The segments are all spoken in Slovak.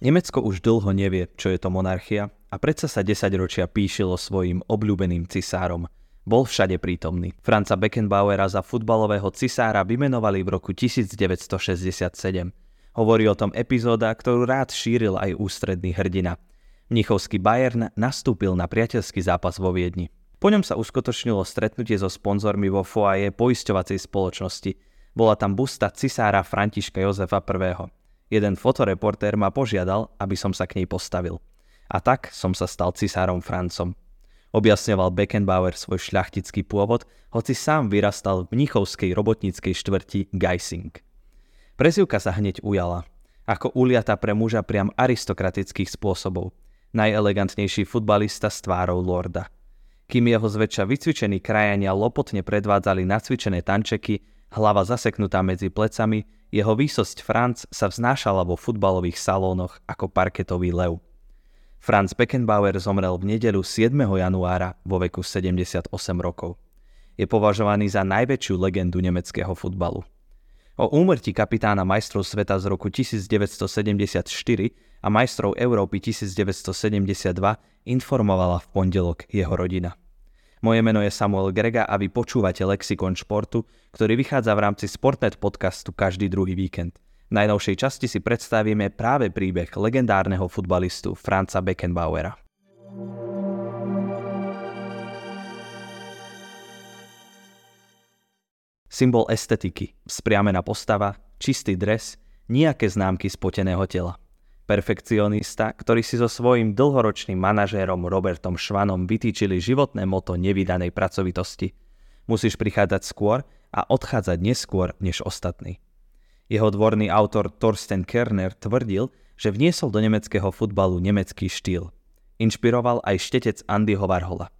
Nemecko už dlho nevie, čo je to monarchia a predsa sa 10 ročia píšilo svojim obľúbeným cisárom. Bol všade prítomný. Franca Beckenbauera za futbalového cisára vymenovali v roku 1967. Hovorí o tom epizóda, ktorú rád šíril aj ústredný hrdina. Mnichovský Bayern nastúpil na priateľský zápas vo Viedni. Po ňom sa uskutočnilo stretnutie so sponzormi vo foaje poisťovacej spoločnosti. Bola tam busta cisára Františka Jozefa I. Jeden fotoreportér ma požiadal, aby som sa k nej postavil. A tak som sa stal cisárom Francom. Objasňoval Beckenbauer svoj šľachtický pôvod, hoci sám vyrastal v mnichovskej robotníckej štvrti Geising. Prezivka sa hneď ujala. Ako uliata pre muža priam aristokratických spôsobov. Najelegantnejší futbalista s tvárou lorda. Kým jeho zväčša vycvičení krajania lopotne predvádzali nacvičené tančeky, hlava zaseknutá medzi plecami, jeho výsosť Franz sa vznášala vo futbalových salónoch ako parketový lev. Franz Beckenbauer zomrel v nedeľu 7. januára vo veku 78 rokov. Je považovaný za najväčšiu legendu nemeckého futbalu. O úmrtí kapitána majstrov sveta z roku 1974 a majstrov Európy 1972 informovala v pondelok jeho rodina. Moje meno je Samuel Grega a vy počúvate Lexikon športu, ktorý vychádza v rámci Sportnet podcastu každý druhý víkend. V najnovšej časti si predstavíme práve príbeh legendárneho futbalistu Franca Beckenbauera. Symbol estetiky, spriamená postava, čistý dres, nejaké známky spoteného tela perfekcionista, ktorí si so svojím dlhoročným manažérom Robertom Švanom vytýčili životné moto nevydanej pracovitosti. Musíš prichádzať skôr a odchádzať neskôr než ostatní. Jeho dvorný autor Thorsten Kerner tvrdil, že vniesol do nemeckého futbalu nemecký štýl. Inšpiroval aj štetec Andyho Varhola.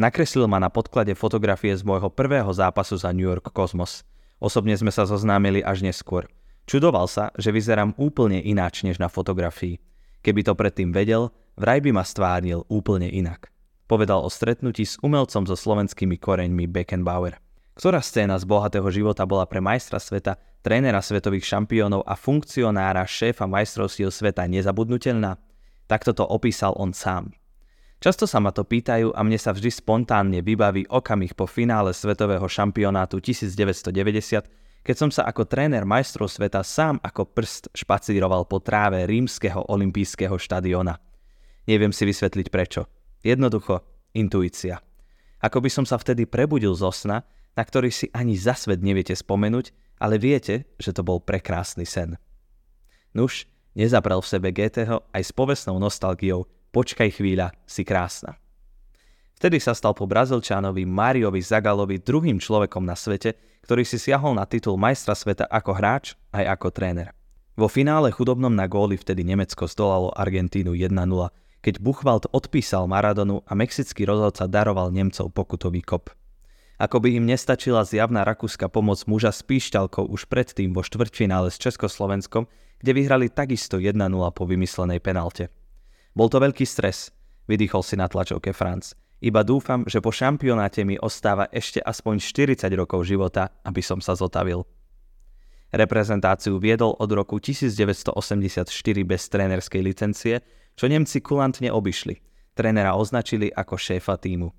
Nakreslil ma na podklade fotografie z môjho prvého zápasu za New York Cosmos. Osobne sme sa zoznámili až neskôr – Čudoval sa, že vyzerám úplne ináč než na fotografii. Keby to predtým vedel, vraj by ma stvárnil úplne inak. Povedal o stretnutí s umelcom so slovenskými koreňmi Beckenbauer. Ktorá scéna z bohatého života bola pre majstra sveta, trénera svetových šampiónov a funkcionára šéfa majstrovstiev sveta nezabudnutelná? Takto to opísal on sám. Často sa ma to pýtajú a mne sa vždy spontánne vybaví okamih po finále svetového šampionátu 1990, keď som sa ako tréner majstrov sveta sám ako prst špacíroval po tráve rímskeho olympijského štadiona. Neviem si vysvetliť prečo. Jednoducho, intuícia. Ako by som sa vtedy prebudil zo sna, na ktorý si ani za svet neviete spomenúť, ale viete, že to bol prekrásny sen. Nuž, nezaprel v sebe GTho aj s povestnou nostalgiou Počkaj chvíľa, si krásna. Vtedy sa stal po Brazílčanovi Mariovi Zagalovi druhým človekom na svete, ktorý si siahol na titul majstra sveta ako hráč aj ako tréner. Vo finále chudobnom na góly vtedy Nemecko zdolalo Argentínu 1-0, keď Buchwald odpísal Maradonu a mexický rozhodca daroval Nemcov pokutový kop. Ako by im nestačila zjavná rakúska pomoc muža s píšťalkou už predtým vo štvrťfinále s Československom, kde vyhrali takisto 1-0 po vymyslenej penalte. Bol to veľký stres, vydýchol si na tlačovke Franc. Iba dúfam, že po šampionáte mi ostáva ešte aspoň 40 rokov života, aby som sa zotavil. Reprezentáciu viedol od roku 1984 bez trénerskej licencie, čo Nemci kulantne obišli. Trénera označili ako šéfa týmu.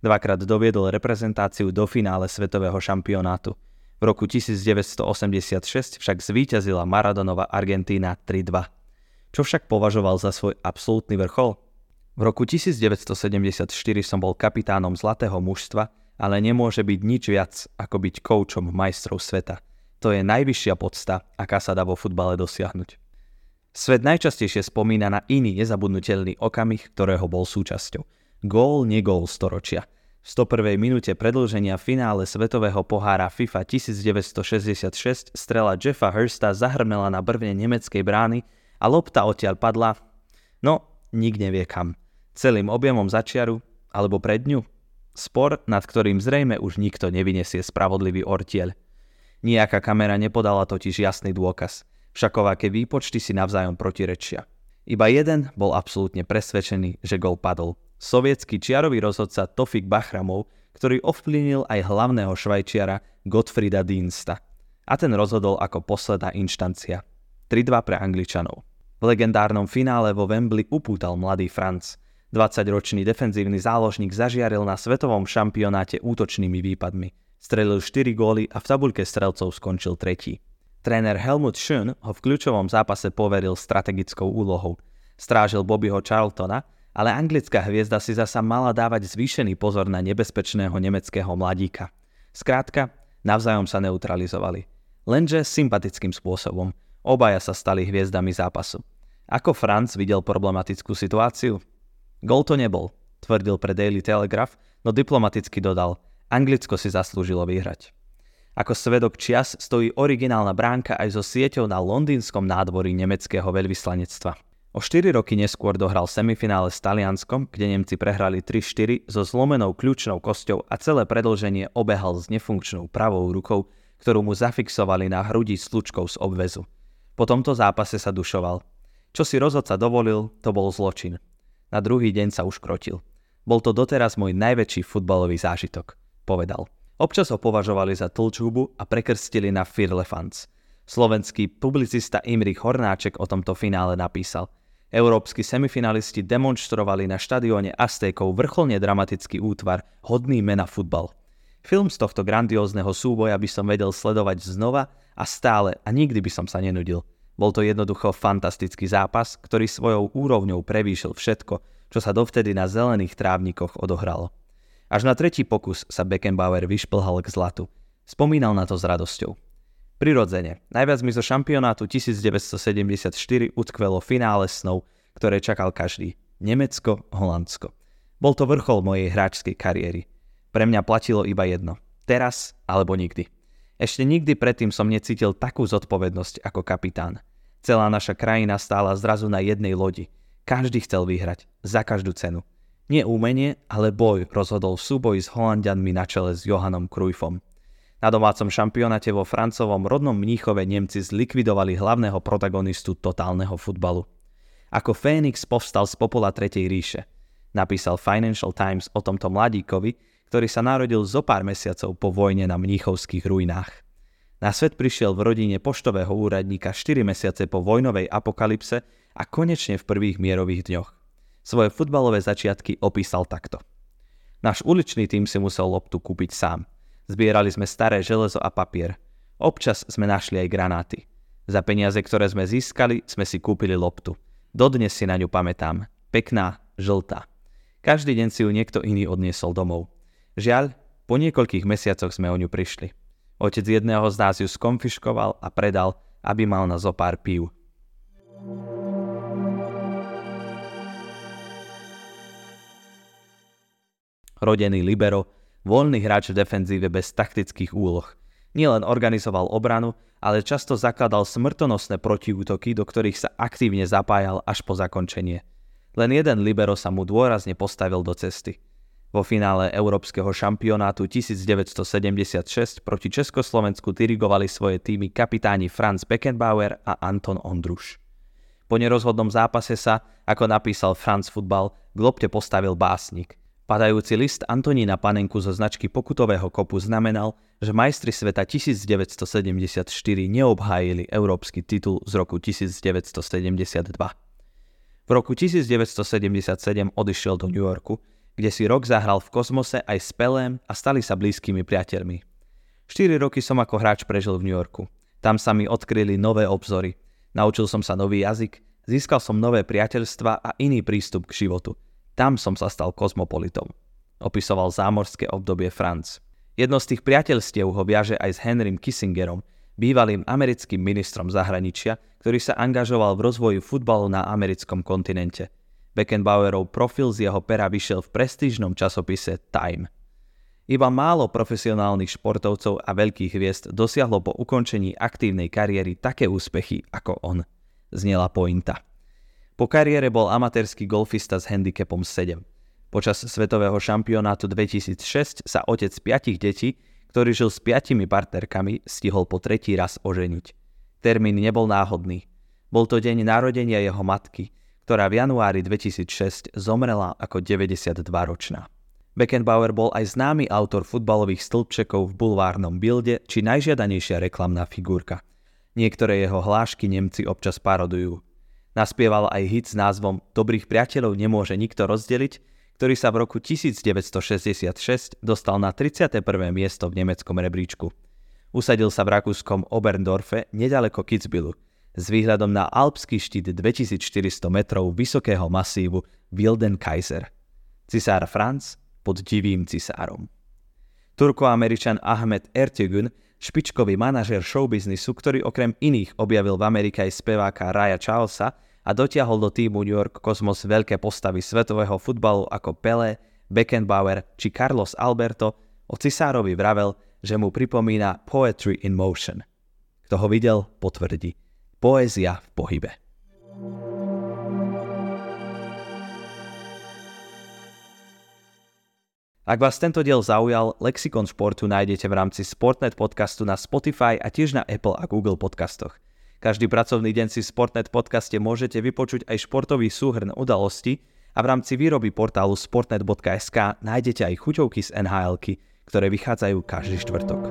Dvakrát doviedol reprezentáciu do finále svetového šampionátu. V roku 1986 však zvíťazila Maradonova Argentína 3-2. Čo však považoval za svoj absolútny vrchol? V roku 1974 som bol kapitánom zlatého mužstva, ale nemôže byť nič viac ako byť koučom majstrov sveta. To je najvyššia podsta, aká sa dá vo futbale dosiahnuť. Svet najčastejšie spomína na iný nezabudnutelný okamih, ktorého bol súčasťou. Gól, negól storočia. V 101. minúte predlženia finále svetového pohára FIFA 1966 strela Jeffa Hursta zahrmela na brvne nemeckej brány a lopta odtiaľ padla, no, nik nevie kam celým objemom začiaru alebo pred ňu? Spor, nad ktorým zrejme už nikto nevyniesie spravodlivý ortiel. Nijaká kamera nepodala totiž jasný dôkaz, všakovaké výpočty si navzájom protirečia. Iba jeden bol absolútne presvedčený, že gol padol. Sovietský čiarový rozhodca Tofik Bachramov, ktorý ovplyvnil aj hlavného švajčiara Gottfrieda Diensta. A ten rozhodol ako posledná inštancia. 3-2 pre Angličanov. V legendárnom finále vo Wembley upútal mladý Franc. 20-ročný defenzívny záložník zažiaril na svetovom šampionáte útočnými výpadmi. Strelil 4 góly a v tabuľke strelcov skončil tretí. Tréner Helmut Schön ho v kľúčovom zápase poveril strategickou úlohou. Strážil Bobbyho Charltona, ale anglická hviezda si zasa mala dávať zvýšený pozor na nebezpečného nemeckého mladíka. Skrátka, navzájom sa neutralizovali. Lenže sympatickým spôsobom. Obaja sa stali hviezdami zápasu. Ako Franz videl problematickú situáciu? Gol to nebol, tvrdil pre Daily Telegraph, no diplomaticky dodal, Anglicko si zaslúžilo vyhrať. Ako svedok čias stojí originálna bránka aj so sieťou na londýnskom nádvorí nemeckého veľvyslanectva. O 4 roky neskôr dohral semifinále s Talianskom, kde Nemci prehrali 3-4 so zlomenou kľúčnou kosťou a celé predlženie obehal s nefunkčnou pravou rukou, ktorú mu zafixovali na hrudi slučkou z obvezu. Po tomto zápase sa dušoval. Čo si rozhodca dovolil, to bol zločin. Na druhý deň sa už krotil. Bol to doteraz môj najväčší futbalový zážitok povedal. Občas ho považovali za tlčúbu a prekrstili na Firlefans. Slovenský publicista Imrich Hornáček o tomto finále napísal. Európsky semifinalisti demonstrovali na štadióne Aztékov vrcholne dramatický útvar, hodný mena futbal. Film z tohto grandiózneho súboja by som vedel sledovať znova a stále a nikdy by som sa nenudil. Bol to jednoducho fantastický zápas, ktorý svojou úrovňou prevýšil všetko, čo sa dovtedy na zelených trávnikoch odohralo. Až na tretí pokus sa Beckenbauer vyšplhal k zlatu. Spomínal na to s radosťou. Prirodzene, najviac mi zo šampionátu 1974 utkvelo finále snov, ktoré čakal každý. Nemecko, Holandsko. Bol to vrchol mojej hráčskej kariéry. Pre mňa platilo iba jedno. Teraz alebo nikdy. Ešte nikdy predtým som necítil takú zodpovednosť ako kapitán. Celá naša krajina stála zrazu na jednej lodi. Každý chcel vyhrať. Za každú cenu. Nie úmenie, ale boj rozhodol v súboji s Holandianmi na čele s Johanom Krujfom. Na domácom šampionáte vo francovom rodnom Mníchove Nemci zlikvidovali hlavného protagonistu totálneho futbalu. Ako Fénix povstal z popola Tretej ríše. Napísal Financial Times o tomto mladíkovi, ktorý sa narodil zo pár mesiacov po vojne na mníchovských ruinách. Na svet prišiel v rodine poštového úradníka 4 mesiace po vojnovej apokalypse a konečne v prvých mierových dňoch. Svoje futbalové začiatky opísal takto. Náš uličný tým si musel loptu kúpiť sám. Zbierali sme staré železo a papier. Občas sme našli aj granáty. Za peniaze, ktoré sme získali, sme si kúpili loptu. Dodnes si na ňu pamätám. Pekná, žltá. Každý deň si ju niekto iný odniesol domov. Žiaľ, po niekoľkých mesiacoch sme o ňu prišli. Otec jedného z nás ju skonfiškoval a predal, aby mal na zopár pív. rodený libero, voľný hráč v defenzíve bez taktických úloh. Nielen organizoval obranu, ale často zakladal smrtonosné protiútoky, do ktorých sa aktívne zapájal až po zakončenie. Len jeden libero sa mu dôrazne postavil do cesty. Vo finále Európskeho šampionátu 1976 proti Československu dirigovali svoje týmy kapitáni Franz Beckenbauer a Anton Ondruš. Po nerozhodnom zápase sa, ako napísal Franz Football, k lopte postavil básnik – Padajúci list Antonína Panenku zo značky pokutového kopu znamenal, že majstri sveta 1974 neobhájili európsky titul z roku 1972. V roku 1977 odišiel do New Yorku, kde si rok zahral v kozmose aj s Pelém a stali sa blízkymi priateľmi. 4 roky som ako hráč prežil v New Yorku. Tam sa mi odkryli nové obzory. Naučil som sa nový jazyk, získal som nové priateľstva a iný prístup k životu – tam som sa stal kozmopolitom. Opisoval zámorské obdobie Franz. Jedno z tých priateľstiev ho viaže aj s Henrym Kissingerom, bývalým americkým ministrom zahraničia, ktorý sa angažoval v rozvoji futbalu na americkom kontinente. Beckenbauerov profil z jeho pera vyšiel v prestížnom časopise Time. Iba málo profesionálnych športovcov a veľkých hviezd dosiahlo po ukončení aktívnej kariéry také úspechy ako on. Znela pointa. Po kariére bol amatérsky golfista s handicapom 7. Počas svetového šampionátu 2006 sa otec piatich detí, ktorý žil s piatimi partnerkami, stihol po tretí raz oženiť. Termín nebol náhodný. Bol to deň narodenia jeho matky, ktorá v januári 2006 zomrela ako 92-ročná. Beckenbauer bol aj známy autor futbalových stĺpčekov v bulvárnom bilde či najžiadanejšia reklamná figurka. Niektoré jeho hlášky Nemci občas parodujú. Naspieval aj hit s názvom Dobrých priateľov nemôže nikto rozdeliť, ktorý sa v roku 1966 dostal na 31. miesto v nemeckom rebríčku. Usadil sa v rakúskom Oberndorfe nedaleko Kitzbühelu s výhľadom na alpský štít 2400 metrov vysokého masívu Wildenkaiser. Cisár Franz pod divým cisárom. Turko-američan Ahmed Ertegun, špičkový manažer showbiznisu, ktorý okrem iných objavil v Amerike aj speváka Raya Charlesa a dotiahol do týmu New York Cosmos veľké postavy svetového futbalu ako Pele, Beckenbauer či Carlos Alberto, o cisárovi vravel, že mu pripomína poetry in motion. Kto ho videl, potvrdí. Poézia v pohybe. Ak vás tento diel zaujal, Lexikon športu nájdete v rámci Sportnet podcastu na Spotify a tiež na Apple a Google podcastoch. Každý pracovný deň si v Sportnet podcaste môžete vypočuť aj športový súhrn udalosti a v rámci výroby portálu sportnet.sk nájdete aj chuťovky z nhl ktoré vychádzajú každý štvrtok.